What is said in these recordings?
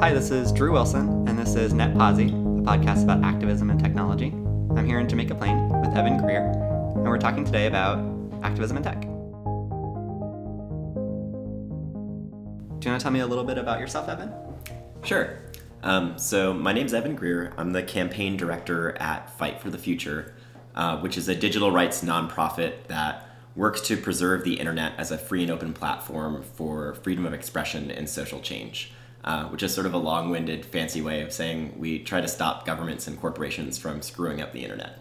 Hi, this is Drew Wilson, and this is Net Posi, a podcast about activism and technology. I'm here in Jamaica Plain with Evan Greer, and we're talking today about activism and tech. Do you want to tell me a little bit about yourself, Evan? Sure. Um, so, my name's Evan Greer. I'm the campaign director at Fight for the Future, uh, which is a digital rights nonprofit that works to preserve the internet as a free and open platform for freedom of expression and social change, uh, which is sort of a long winded, fancy way of saying we try to stop governments and corporations from screwing up the internet.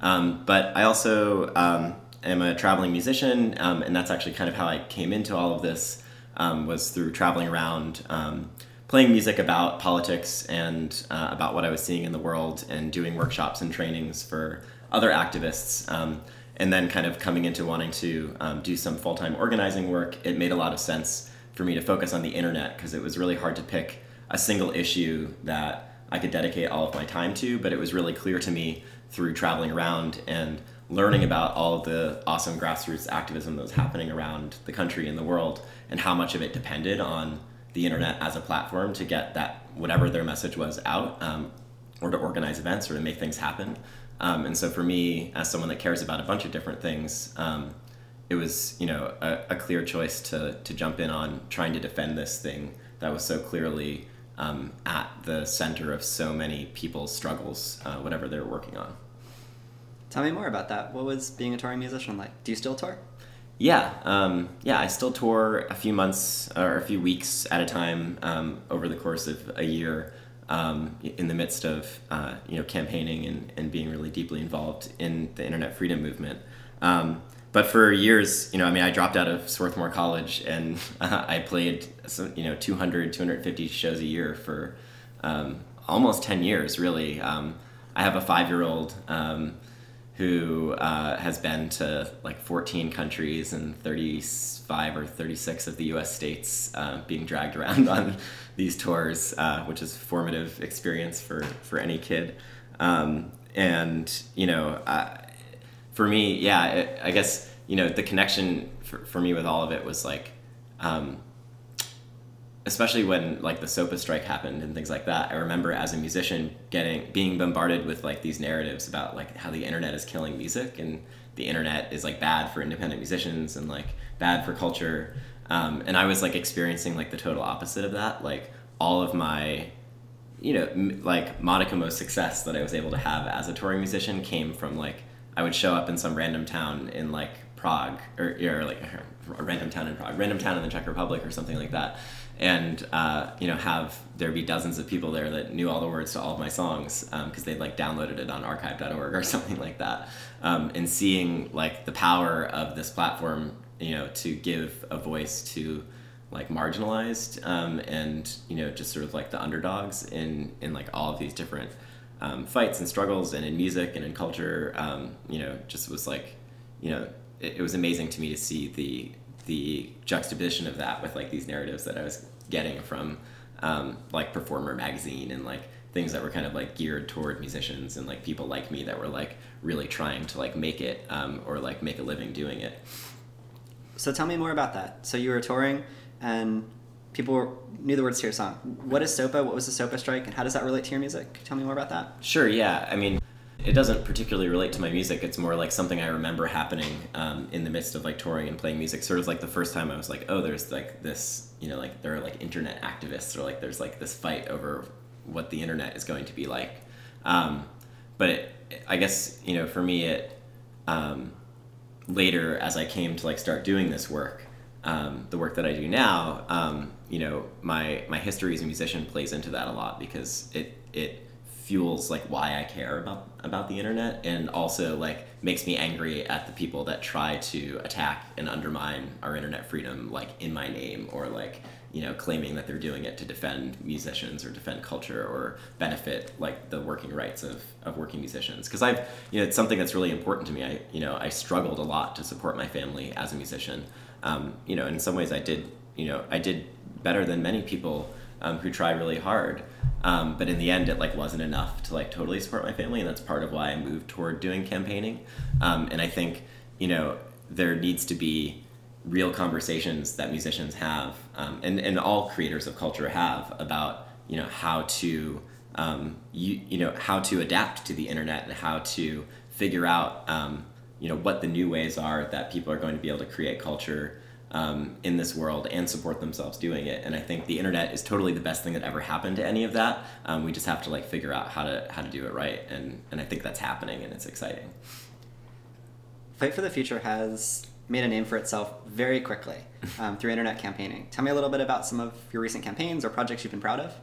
Um, but I also um, am a traveling musician, um, and that's actually kind of how I came into all of this, um, was through traveling around um, playing music about politics and uh, about what I was seeing in the world and doing workshops and trainings for other activists. Um, and then kind of coming into wanting to um, do some full-time organizing work it made a lot of sense for me to focus on the internet because it was really hard to pick a single issue that i could dedicate all of my time to but it was really clear to me through traveling around and learning about all of the awesome grassroots activism that was happening around the country and the world and how much of it depended on the internet as a platform to get that whatever their message was out um, or to organize events or to make things happen. Um, and so for me, as someone that cares about a bunch of different things, um, it was you know a, a, clear choice to to jump in on trying to defend this thing that was so clearly um, at the center of so many people's struggles, uh, whatever they were working on. Tell me more about that. What was being a touring musician like? Do you still tour? Yeah, um, yeah. I still tour a few months or a few weeks at a time um, over the course of a year um, in the midst of uh, you know campaigning and, and being really deeply involved in the internet freedom movement. Um, but for years, you know, I mean, I dropped out of Swarthmore College and uh, I played, some, you know, 200, 250 shows a year for um, almost 10 years, really. Um, I have a five year old um, who uh, has been to like 14 countries and 35 or 36 of the US states uh, being dragged around on these tours, uh, which is a formative experience for, for any kid. Um, and, you know, uh, for me, yeah, it, I guess, you know, the connection for, for me with all of it was like, um, especially when like the SOPA strike happened and things like that, I remember as a musician getting being bombarded with like these narratives about like how the internet is killing music and the internet is like bad for independent musicians and like bad for culture. Um, and I was like experiencing like the total opposite of that. Like all of my, you know, m- like modicum of success that I was able to have as a touring musician came from like I would show up in some random town in like Prague or, or like a random town in Prague, random town in the Czech Republic or something like that. And uh, you know have there be dozens of people there that knew all the words to all of my songs because um, they'd like downloaded it on archive.org or something like that. Um, and seeing like the power of this platform you know to give a voice to like marginalized um, and you know just sort of like the underdogs in in like all of these different um, fights and struggles and in music and in culture um, you know just was like you know it, it was amazing to me to see the the juxtaposition of that with like these narratives that I was getting from um, like Performer magazine and like things that were kind of like geared toward musicians and like people like me that were like really trying to like make it um, or like make a living doing it. So tell me more about that. So you were touring and people knew the words to your song. What is SOPA? What was the SOPA strike? And how does that relate to your music? Tell me more about that. Sure, yeah. I mean, it doesn't particularly relate to my music. It's more like something I remember happening um, in the midst of like touring and playing music. Sort of like the first time I was like, oh, there's like this, you know, like there are like internet activists or like there's like this fight over what the internet is going to be like. Um, but it, I guess you know, for me, it um, later as I came to like start doing this work, um, the work that I do now, um, you know, my my history as a musician plays into that a lot because it it fuels like why I care about about the internet and also like makes me angry at the people that try to attack and undermine our internet freedom like in my name or like you know claiming that they're doing it to defend musicians or defend culture or benefit like the working rights of, of working musicians. Because I've you know it's something that's really important to me. I you know I struggled a lot to support my family as a musician. Um, you know in some ways I did you know I did better than many people um, who try really hard um, but in the end, it like wasn't enough to like totally support my family, and that's part of why I moved toward doing campaigning. Um, and I think you know there needs to be real conversations that musicians have, um, and and all creators of culture have about you know how to um, you, you know how to adapt to the internet and how to figure out um, you know what the new ways are that people are going to be able to create culture um, in this world and support themselves doing it. And I think the internet is totally the best thing that ever happened to any of that. Um, we just have to like figure out how to how to do it right, and and I think that's happening, and it's exciting. Fight for the Future has made a name for itself very quickly um, through internet campaigning. Tell me a little bit about some of your recent campaigns or projects you've been proud of.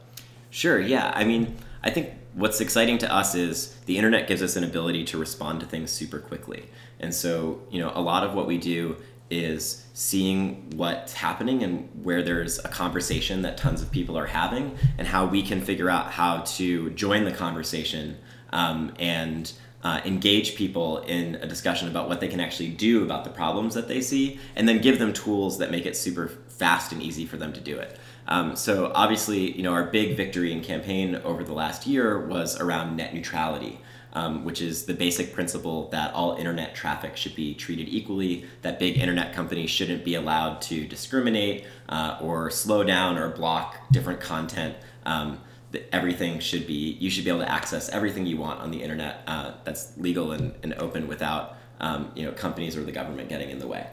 Sure. Yeah. I mean, I think what's exciting to us is the internet gives us an ability to respond to things super quickly. And so, you know, a lot of what we do is seeing what's happening and where there's a conversation that tons of people are having and how we can figure out how to join the conversation um, and uh, engage people in a discussion about what they can actually do about the problems that they see and then give them tools that make it super fast and easy for them to do it. Um, so obviously you know our big victory in campaign over the last year was around net neutrality um, which is the basic principle that all internet traffic should be treated equally, that big internet companies shouldn't be allowed to discriminate uh, or slow down or block different content. Um, everything should be, you should be able to access everything you want on the internet uh, that's legal and, and open without um, you know, companies or the government getting in the way.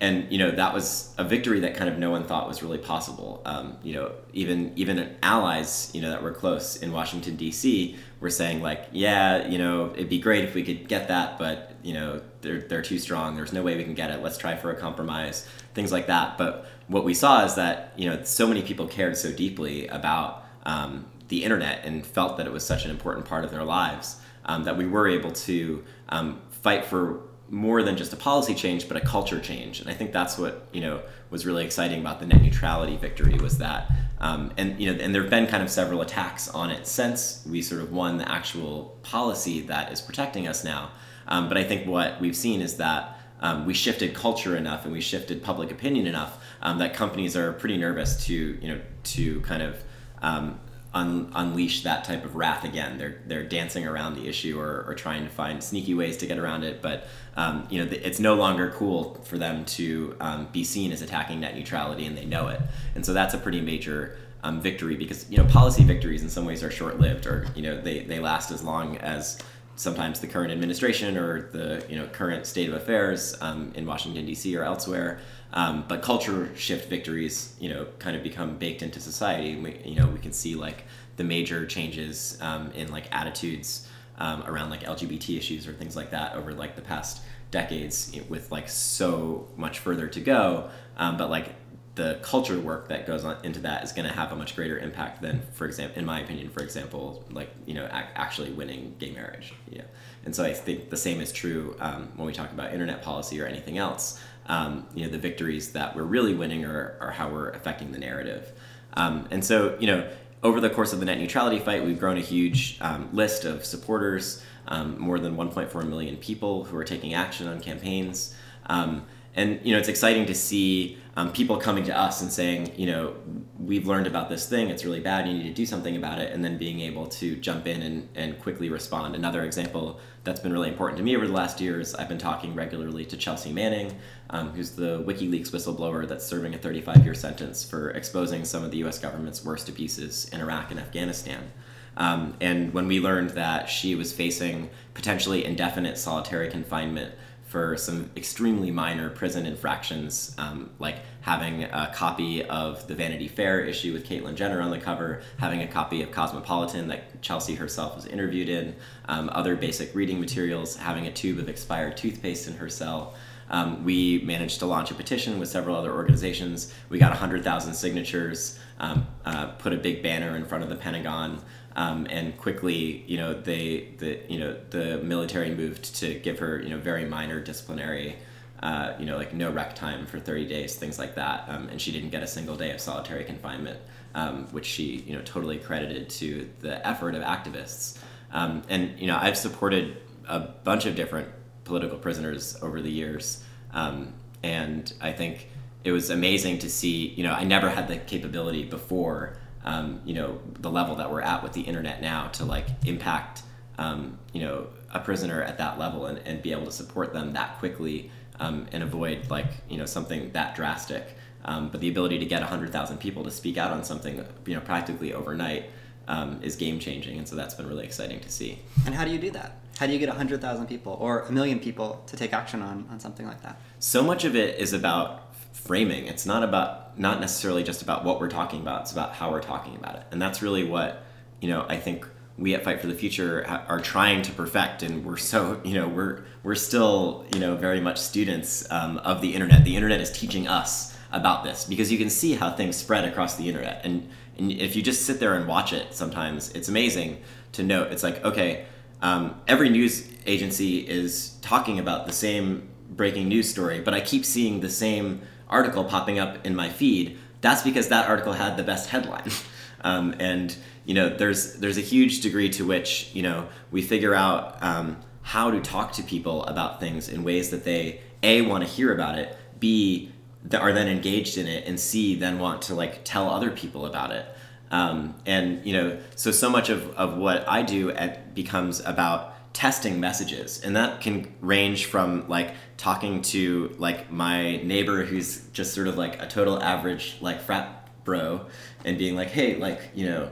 And you know that was a victory that kind of no one thought was really possible. Um, you know, even even allies, you know, that were close in Washington D.C. were saying like, yeah, you know, it'd be great if we could get that, but you know, they're they're too strong. There's no way we can get it. Let's try for a compromise. Things like that. But what we saw is that you know so many people cared so deeply about um, the internet and felt that it was such an important part of their lives um, that we were able to um, fight for more than just a policy change, but a culture change. And I think that's what you know was really exciting about the net neutrality victory was that, um, and you know, and there have been kind of several attacks on it since we sort of won the actual policy that is protecting us now. Um, but I think what we've seen is that um, we shifted culture enough and we shifted public opinion enough um, that companies are pretty nervous to you know to kind of um, un- unleash that type of wrath again. They're they're dancing around the issue or, or trying to find sneaky ways to get around it. But um, you know, it's no longer cool for them to um, be seen as attacking net neutrality, and they know it. And so that's a pretty major um, victory because you know policy victories in some ways are short lived, or you know they they last as long as sometimes the current administration or the you know current state of affairs um, in Washington D.C. or elsewhere. Um, but culture shift victories, you know, kind of become baked into society. We, you know, we can see like the major changes um, in like attitudes um, around like LGBT issues or things like that over like the past decades, with like so much further to go. Um, but like the culture work that goes on into that is going to have a much greater impact than, for example, in my opinion, for example, like you know, ac- actually winning gay marriage. Yeah, and so I think the same is true um, when we talk about internet policy or anything else um, you know the victories that we're really winning are, are how we're affecting the narrative. Um, and so you know over the course of the net neutrality fight we've grown a huge um, list of supporters um, more than 1.4 million people who are taking action on campaigns. Um, and you know it's exciting to see um, people coming to us and saying you know we've learned about this thing it's really bad you need to do something about it and then being able to jump in and, and quickly respond. Another example that's been really important to me over the last years i've been talking regularly to chelsea manning um, who's the wikileaks whistleblower that's serving a 35 year sentence for exposing some of the us government's worst abuses in iraq and afghanistan. Um, and when we learned that she was facing potentially indefinite solitary confinement for some extremely minor prison infractions, um, like having a copy of the Vanity Fair issue with Caitlyn Jenner on the cover, having a copy of Cosmopolitan that Chelsea herself was interviewed in, um, other basic reading materials, having a tube of expired toothpaste in her cell. Um, we managed to launch a petition with several other organizations. We got 100,000 signatures, um, uh, put a big banner in front of the Pentagon. Um, and quickly, you know, they the you know the military moved to give her you know very minor disciplinary, uh, you know, like no rec time for 30 days, things like that, um, and she didn't get a single day of solitary confinement, um, which she you know totally credited to the effort of activists. Um, and you know, I've supported a bunch of different political prisoners over the years, um, and I think it was amazing to see. You know, I never had the capability before um, you know the level that we're at with the internet now to like impact um, you know a prisoner at that level and, and be able to support them that quickly um, and avoid like you know something that drastic Um, but the ability to get 100,000 people to speak out on something, you know, practically overnight um, is game changing. And so that's been really exciting to see. And how do you do that? How do you get 100,000 people or a million people to take action on, on something like that? So much of it is about framing. It's not about, not necessarily just about what we're talking about, it's about how we're talking about it. And that's really what, you know, I think we at Fight for the Future are trying to perfect, and we're so you know we're we're still you know very much students um, of the internet. The internet is teaching us about this because you can see how things spread across the internet, and, and if you just sit there and watch it, sometimes it's amazing to note. It's like okay, um, every news agency is talking about the same breaking news story, but I keep seeing the same article popping up in my feed. That's because that article had the best headline. Um, and you know, there's there's a huge degree to which you know we figure out um, how to talk to people about things in ways that they a want to hear about it, b that are then engaged in it, and c then want to like tell other people about it. Um, and you know, so so much of, of what I do at becomes about testing messages and that can range from like talking to like my neighbor who's just sort of like a total average like frat bro and being like hey like you know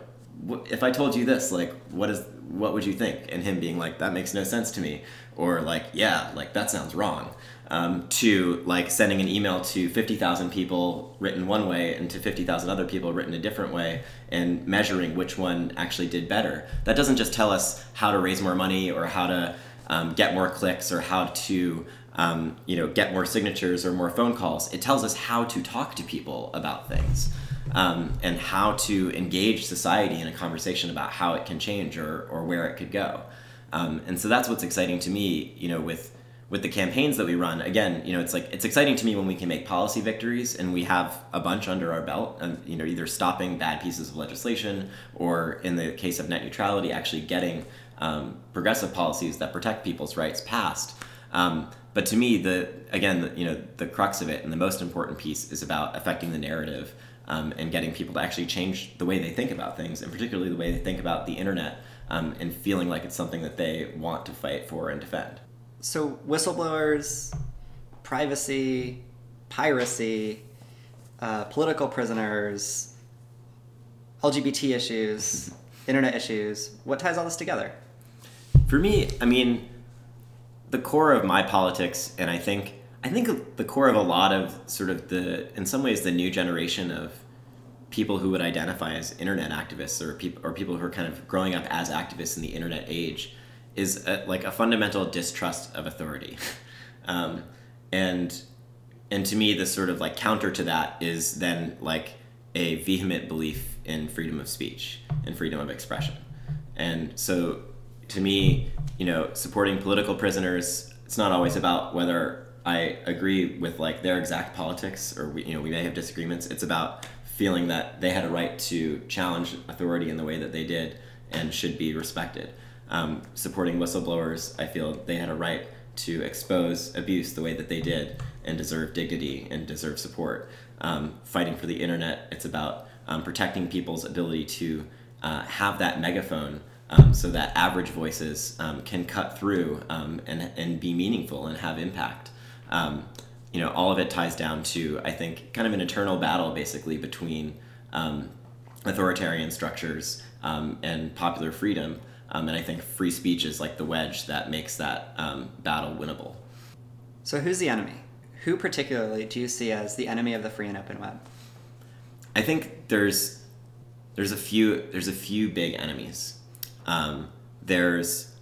if I told you this, like, what is, what would you think? And him being like, that makes no sense to me, or like, yeah, like that sounds wrong. Um, to like sending an email to 50,000 people written one way and to 50,000 other people written a different way and measuring which one actually did better. That doesn't just tell us how to raise more money or how to um, get more clicks or how to um, you know get more signatures or more phone calls. It tells us how to talk to people about things um, and how to engage society in a conversation about how it can change or, or where it could go. Um, and so that's what's exciting to me, you know, with with the campaigns that we run. Again, you know, it's like it's exciting to me when we can make policy victories and we have a bunch under our belt, and you know, either stopping bad pieces of legislation or, in the case of net neutrality, actually getting um, progressive policies that protect people's rights passed. Um, but to me, the again, the, you know, the crux of it and the most important piece is about affecting the narrative um, and getting people to actually change the way they think about things, and particularly the way they think about the internet, um, and feeling like it's something that they want to fight for and defend. So, whistleblowers, privacy, piracy, uh, political prisoners, LGBT issues, internet issues, what ties all this together? For me, I mean, the core of my politics, and I think I think the core of a lot of sort of the, in some ways, the new generation of people who would identify as internet activists or people or people who are kind of growing up as activists in the internet age is a, like a fundamental distrust of authority, um, and and to me, the sort of like counter to that is then like a vehement belief in freedom of speech and freedom of expression, and so to me, you know, supporting political prisoners, it's not always about whether I agree with like their exact politics, or we, you know, we may have disagreements. It's about feeling that they had a right to challenge authority in the way that they did and should be respected. Um, supporting whistleblowers, I feel they had a right to expose abuse the way that they did and deserve dignity and deserve support. Um, fighting for the internet, it's about um, protecting people's ability to uh, have that megaphone um, so that average voices um, can cut through um, and, and be meaningful and have impact um, you know, all of it ties down to, I think, kind of an eternal battle basically between um, authoritarian structures um, and popular freedom. Um, and I think free speech is like the wedge that makes that um, battle winnable. So, who's the enemy? Who particularly do you see as the enemy of the free and open web? I think there's there's a few there's a few big enemies. Um, there's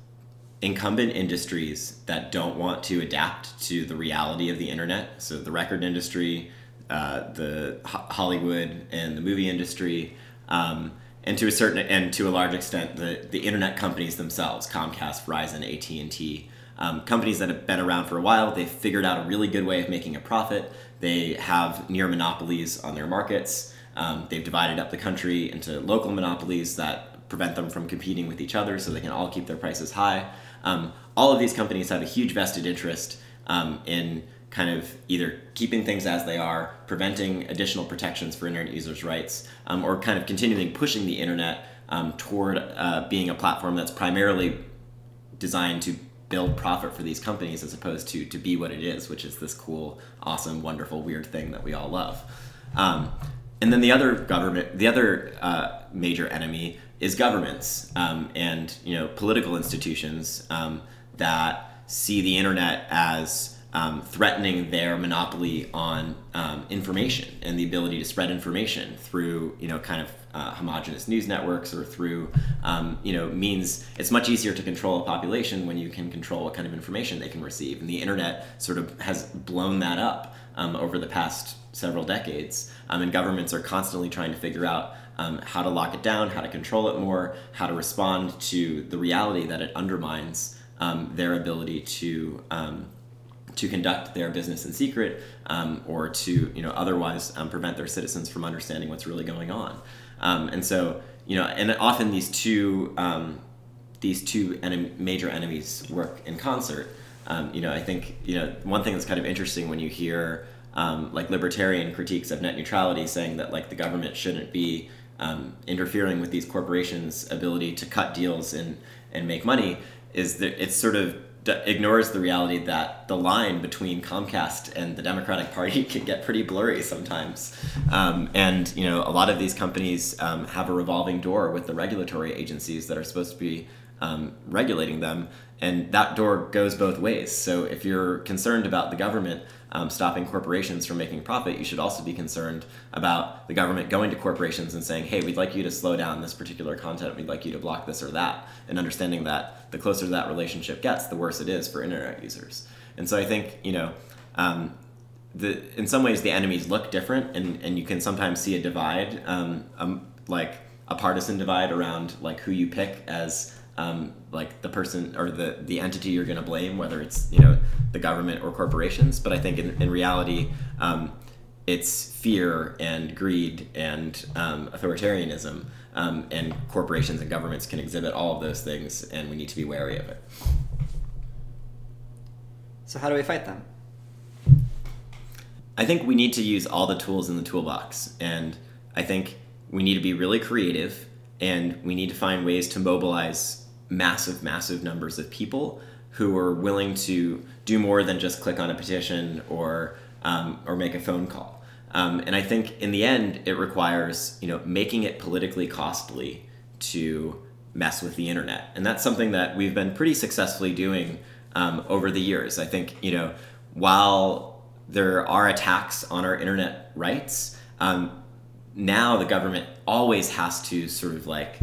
incumbent industries that don't want to adapt to the reality of the internet. So the record industry, uh, the Ho- Hollywood, and the movie industry, um, and to a certain and to a large extent, the the internet companies themselves, Comcast, Verizon, AT and T. Um, companies that have been around for a while, they've figured out a really good way of making a profit. They have near monopolies on their markets. Um, they've divided up the country into local monopolies that prevent them from competing with each other so they can all keep their prices high. Um, all of these companies have a huge vested interest um, in kind of either keeping things as they are, preventing additional protections for internet users' rights, um, or kind of continuing pushing the internet um, toward uh, being a platform that's primarily designed to build profit for these companies as opposed to to be what it is, which is this cool, awesome, wonderful, weird thing that we all love. Um, and then the other government, the other uh, major enemy is governments um, and you know political institutions um, that see the internet as um, threatening their monopoly on um, information and the ability to spread information through you know kind of uh, homogenous news networks or through um, you know means. It's much easier to control a population when you can control what kind of information they can receive. And the internet sort of has blown that up um, over the past several decades um, and governments are constantly trying to figure out um, how to lock it down how to control it more how to respond to the reality that it undermines um, their ability to um, to conduct their business in secret um, or to you know otherwise um, prevent their citizens from understanding what's really going on. Um, and so you know and often these two um, these two major enemies work in concert. Um, you know I think you know one thing that's kind of interesting when you hear um, like libertarian critiques of net neutrality saying that like the government shouldn't be interfering with these corporations ability to cut deals and and make money is that it's sort of ignores the reality that the line between Comcast and the Democratic Party can get pretty blurry sometimes. Um, and you know, a lot of these companies um, have a revolving door with the regulatory agencies that are supposed to be um, regulating them, and that door goes both ways. So if you're concerned about the government um, stopping corporations from making profit, you should also be concerned about the government going to corporations and saying, hey, we'd like you to slow down this particular content, we'd like you to block this or that, and understanding that the closer that relationship gets, the worse it is for internet users. And so I think, you know, um, the, in some ways the enemies look different and, and you can sometimes see a divide, um, um like a partisan divide around like who you pick as um, like the person or the the entity you're going to blame, whether it's you know the government or corporations. But I think in, in reality, um, it's fear and greed and um, authoritarianism, um, and corporations and governments can exhibit all of those things, and we need to be wary of it. So how do we fight them? I think we need to use all the tools in the toolbox, and I think we need to be really creative, and we need to find ways to mobilize massive, massive numbers of people who are willing to do more than just click on a petition or um, or make a phone call. Um, and I think in the end, it requires you know making it politically costly to mess with the internet, and that's something that we've been pretty successfully doing um, over the years. I think you know while there are attacks on our internet rights, um, now the government always has to sort of like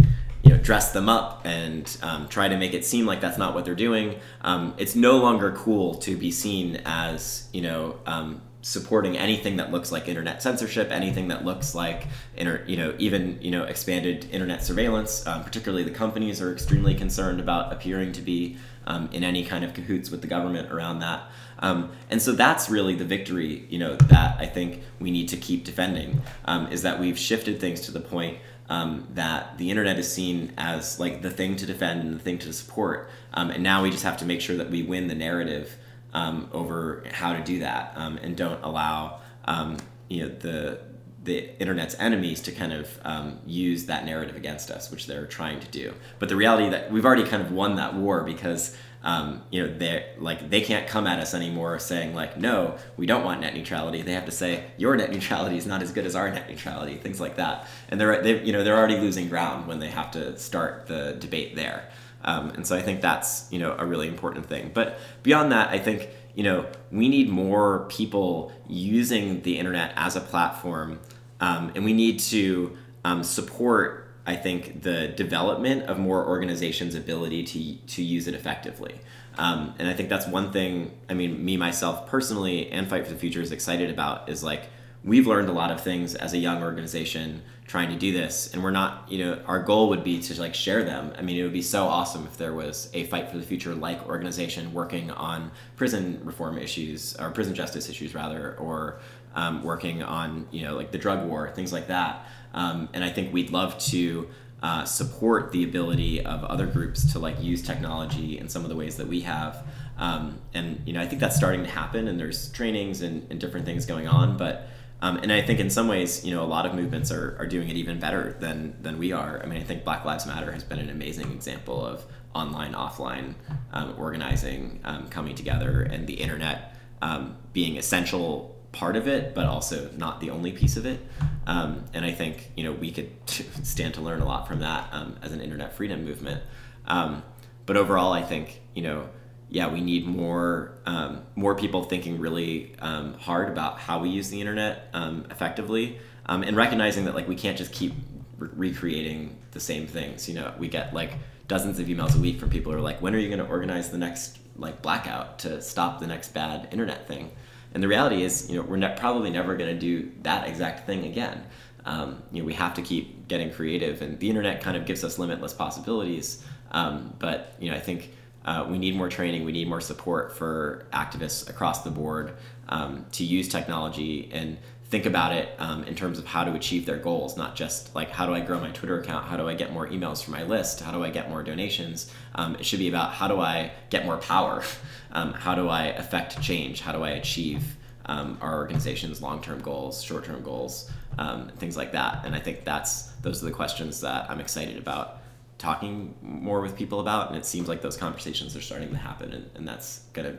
dress them up and um, try to make it seem like that's not what they're doing. Um, it's no longer cool to be seen as you know um, supporting anything that looks like internet censorship, anything that looks like inter, you know even you know expanded internet surveillance. Um, particularly, the companies are extremely concerned about appearing to be um, in any kind of cahoots with the government around that. Um, and so that's really the victory, you know, that I think we need to keep defending. Um, is that we've shifted things to the point um, that the internet is seen as like the thing to defend and the thing to support. Um, and now we just have to make sure that we win the narrative um, over how to do that um, and don't allow um, you know the the internet's enemies to kind of um, use that narrative against us, which they're trying to do. But the reality that we've already kind of won that war because um, you know they like they can't come at us anymore saying like no we don't want net neutrality. They have to say your net neutrality is not as good as our net neutrality things like that. And they're they, you know they're already losing ground when they have to start the debate there. Um, and so I think that's you know a really important thing. But beyond that I think you know we need more people using the internet as a platform um, and we need to um, support I think the development of more organizations' ability to to use it effectively. Um, and I think that's one thing. I mean, me myself personally, and Fight for the Future is excited about is like we've learned a lot of things as a young organization trying to do this, and we're not. You know, our goal would be to like share them. I mean, it would be so awesome if there was a Fight for the Future like organization working on prison reform issues or prison justice issues rather, or um, working on you know like the drug war, things like that. Um, and I think we'd love to uh, support the ability of other groups to like use technology in some of the ways that we have. Um, and you know, I think that's starting to happen, and there's trainings and, and different things going on. But um, and I think in some ways, you know, a lot of movements are, are doing it even better than than we are. I mean, I think Black Lives Matter has been an amazing example of online offline um, organizing um, coming together, and the internet um, being essential part of it, but also not the only piece of it. Um, and I think you know we could stand to learn a lot from that um, as an internet freedom movement. Um, but overall, I think you know, yeah, we need more um, more people thinking really um, hard about how we use the internet um, effectively, and recognizing that like we can't just keep re- recreating the same things. You know, we get like dozens of emails a week from people who are like, when are you going to organize the next like blackout to stop the next bad internet thing? And the reality is, you know, we're ne- probably never going to do that exact thing again. Um, you know, we have to keep getting creative, and the internet kind of gives us limitless possibilities. Um, but you know, I think uh, we need more training. We need more support for activists across the board um, to use technology and think about it um, in terms of how to achieve their goals, not just like how do I grow my Twitter account, how do I get more emails for my list, how do I get more donations. Um, it should be about how do I get more power, um, how do I affect change, how do I achieve um, our organization's long-term goals, short-term goals, um, things like that. And I think that's those are the questions that I'm excited about talking more with people about. And it seems like those conversations are starting to happen, and, and that's gonna.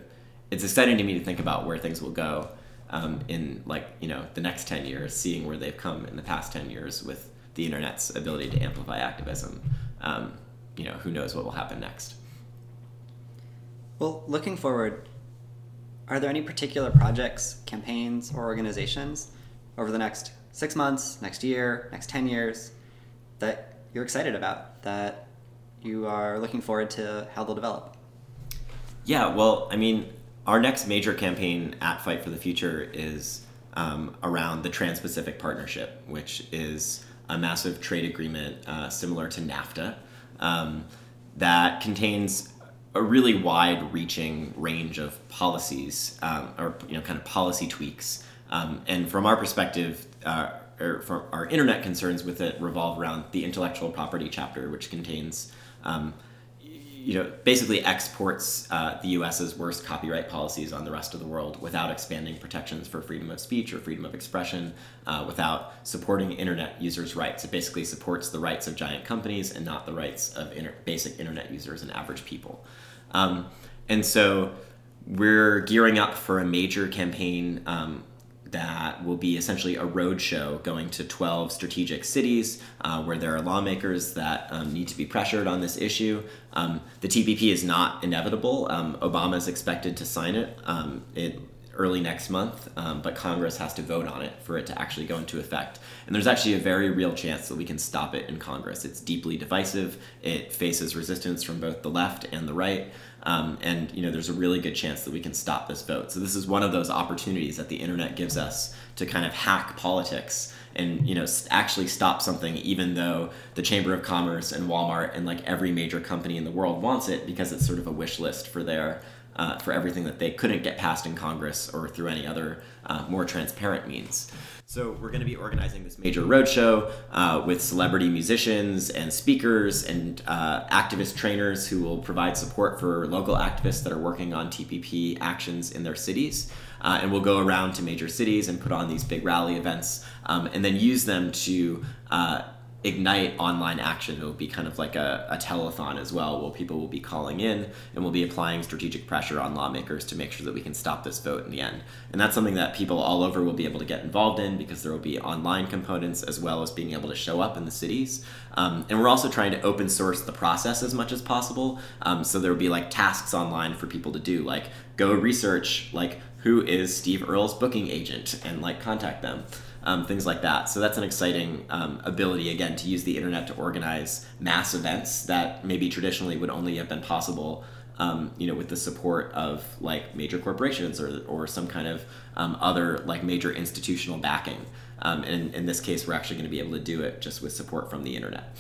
It's exciting to me to think about where things will go um, in like you know the next 10 years seeing where they've come in the past 10 years with the internet's ability to amplify activism um, you know who knows what will happen next. Well looking forward are there any particular projects campaigns or organizations over the next six months next year next 10 years that you're excited about that you are looking forward to how they'll develop? Yeah well i mean our next major campaign at Fight for the Future is um, around the Trans Pacific Partnership, which is a massive trade agreement uh, similar to NAFTA. Um, that contains a really wide reaching range of policies um, or you know kind of policy tweaks. Um, and from our perspective uh, or from our internet concerns with it revolve around the intellectual property chapter which contains um, you know, basically exports uh, the U.S.'s worst copyright policies on the rest of the world without expanding protections for freedom of speech or freedom of expression, uh, without supporting internet users' rights. It basically supports the rights of giant companies and not the rights of inter- basic internet users and average people. Um, and so we're gearing up for a major campaign um, that will be essentially a roadshow going to 12 strategic cities uh, where there are lawmakers that um, need to be pressured on this issue. Um, the TPP is not inevitable. Um, Obama is expected to sign it, um, it early next month, um, but Congress has to vote on it for it to actually go into effect. And there's actually a very real chance that we can stop it in Congress. It's deeply divisive. It faces resistance from both the left and the right. Um, and you know, there's a really good chance that we can stop this vote. So this is one of those opportunities that the internet gives us to kind of hack politics and you know actually stop something, even though the Chamber of Commerce and Walmart and like every major company in the world wants it because it's sort of a wish list for their uh, for everything that they couldn't get passed in Congress or through any other uh, more transparent means. So we're going to be organizing this major roadshow uh, with celebrity musicians and speakers and uh, activist trainers who will provide support for local activists that are working on TPP actions in their cities. Uh, and we'll go around to major cities and put on these big rally events um, and then use them to uh, ignite online action. It will be kind of like a, a telethon as well, where people will be calling in and we'll be applying strategic pressure on lawmakers to make sure that we can stop this vote in the end. And that's something that people all over will be able to get involved in because there will be online components as well as being able to show up in the cities. Um, and we're also trying to open source the process as much as possible. Um, so there will be like tasks online for people to do, like go research like who is Steve Earle's booking agent and like contact them um, things like that. So that's an exciting um, ability, again, to use the internet to organize mass events that maybe traditionally would only have been possible. Um, you know, with the support of like major corporations or, or some kind of um, other like major institutional backing. Um, and in this case, we're actually going to be able to do it just with support from the internet.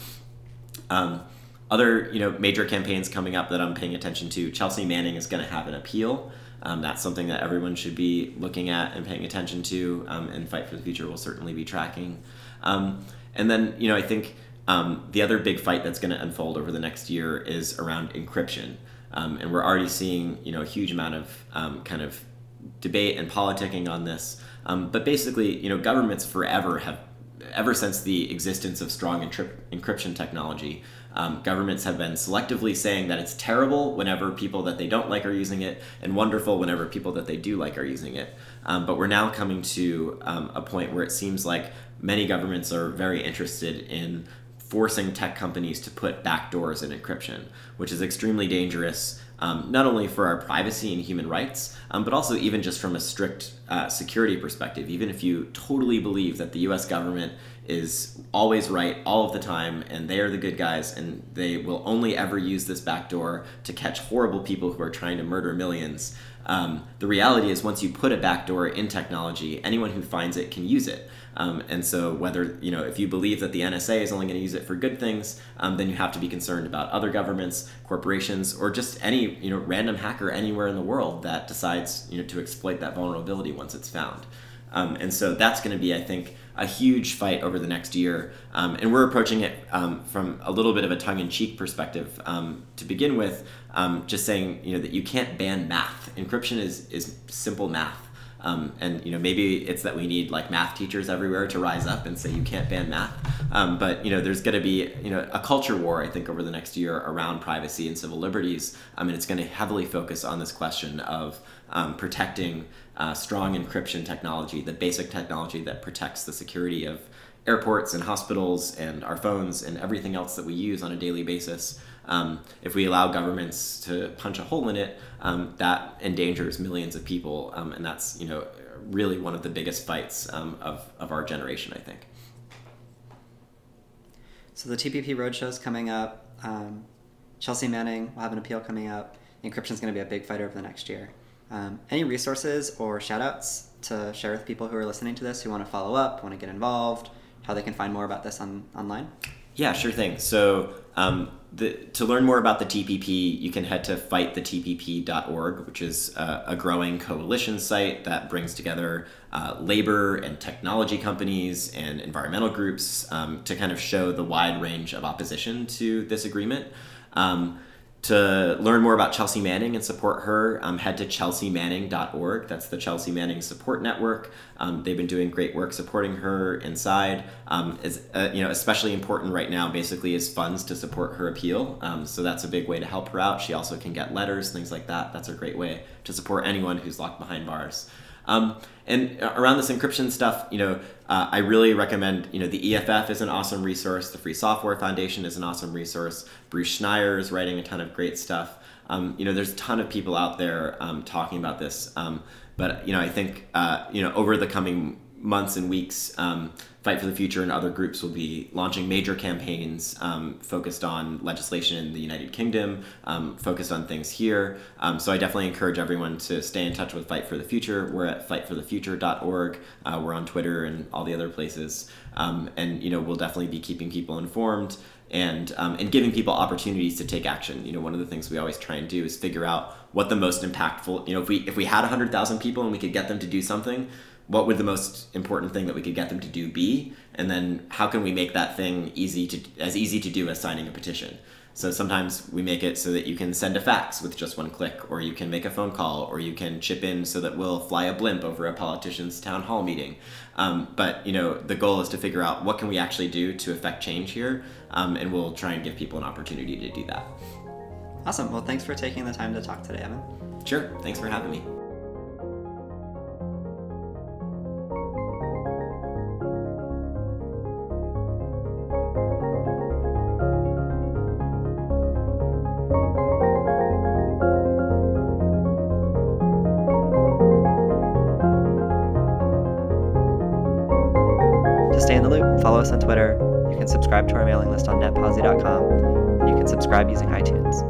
Um, other you know major campaigns coming up that I'm paying attention to. Chelsea Manning is going to have an appeal um, that's something that everyone should be looking at and paying attention to, um, and Fight for the Future will certainly be tracking. Um, and then, you know, I think um, the other big fight that's going to unfold over the next year is around encryption. Um, and we're already seeing, you know, a huge amount of um, kind of debate and politicking on this. but basically, you know, governments forever have ever since the existence of strong encryption technology, Um, governments have been selectively saying that it's terrible whenever people that they don't like are using it, and wonderful whenever people that they do like are using it. Um, but we're now coming to um, a point where it seems like many governments are very interested in forcing tech companies to put backdoors in encryption, which is extremely dangerous um, not only for our privacy and human rights, um, but also even just from a strict uh, security perspective. Even if you totally believe that the US government is always right all of the time and they are the good guys and they will only ever use this backdoor to catch horrible people who are trying to murder millions. Um, the reality is, once you put a backdoor in technology, anyone who finds it can use it. Um, and so, whether you know if you believe that the NSA is only going to use it for good things, um, then you have to be concerned about other governments, corporations, or just any you know random hacker anywhere in the world that decides you know to exploit that vulnerability once it's found. Um, and so that's going to be, I think, a huge fight over the next year. Um, and we're approaching it um, from a little bit of a tongue-in-cheek perspective. Um, to begin with, um, just saying you know that you can't ban math. Encryption is is simple math. Um, and you know maybe it's that we need like math teachers everywhere to rise up and say you can't ban math. Um, but you know there's going to be you know a culture war I think over the next year around privacy and civil liberties. I mean it's going to heavily focus on this question of protecting uh, strong encryption technology, the basic technology that protects the security of airports and hospitals and our phones and everything else that we use on a daily basis. Um, if we allow governments to punch a hole in it, um, that endangers millions of people, um, and that's you know really one of the biggest fights um, of of our generation, I think. So the TPP roadshow is coming up. Um, Chelsea Manning will have an appeal coming up. Encryption is going to be a big fight over the next year. Um, any resources or shoutouts to share with people who are listening to this who want to follow up, want to get involved, how they can find more about this on online? Yeah, sure thing. So um, the, to learn more about the TPP, you can head to fightthetpp.org, which is uh, a growing coalition site that brings together uh, labor and technology companies and environmental groups um, to kind of show the wide range of opposition to this agreement. Um, to learn more about Chelsea Manning and support her, um, head to chelseamanning.org. That's the Chelsea Manning Support Network. Um, they've been doing great work supporting her inside. Um, is uh, you know especially important right now. Basically, is funds to support her appeal. Um, so that's a big way to help her out. She also can get letters, things like that. That's a great way to support anyone who's locked behind bars. Um, and around this encryption stuff, you know, uh, I really recommend, you know, the EFF is an awesome resource. The Free Software Foundation is an awesome resource. Bruce Schneier is writing a ton of great stuff. Um, you know, there's a ton of people out there um, talking about this. Um, but, you know, I think, uh, you know, over the coming months and weeks, um, Fight for the Future and other groups will be launching major campaigns um, focused on legislation in the United Kingdom, um, focused on things here. Um, so I definitely encourage everyone to stay in touch with Fight for the Future. We're at fightforthefuture.org. Uh, we're on Twitter and all the other places. Um, and, you know, we'll definitely be keeping people informed and um, and giving people opportunities to take action. You know, one of the things we always try and do is figure out what the most impactful. You know, if we if we had hundred thousand people and we could get them to do something, what would the most important thing that we could get them to do be? And then how can we make that thing easy to as easy to do as signing a petition? So sometimes we make it so that you can send a fax with just one click or you can make a phone call or you can chip in so that we'll fly a blimp over a politician's town hall meeting. Um, but you know the goal is to figure out what can we actually do to affect change here um, and we'll try and give people an opportunity to do that. Awesome. Well thanks for taking the time to talk today evan. Sure. Thanks for having me subscribe to our mailing list on netposi.com, and you can subscribe using iTunes.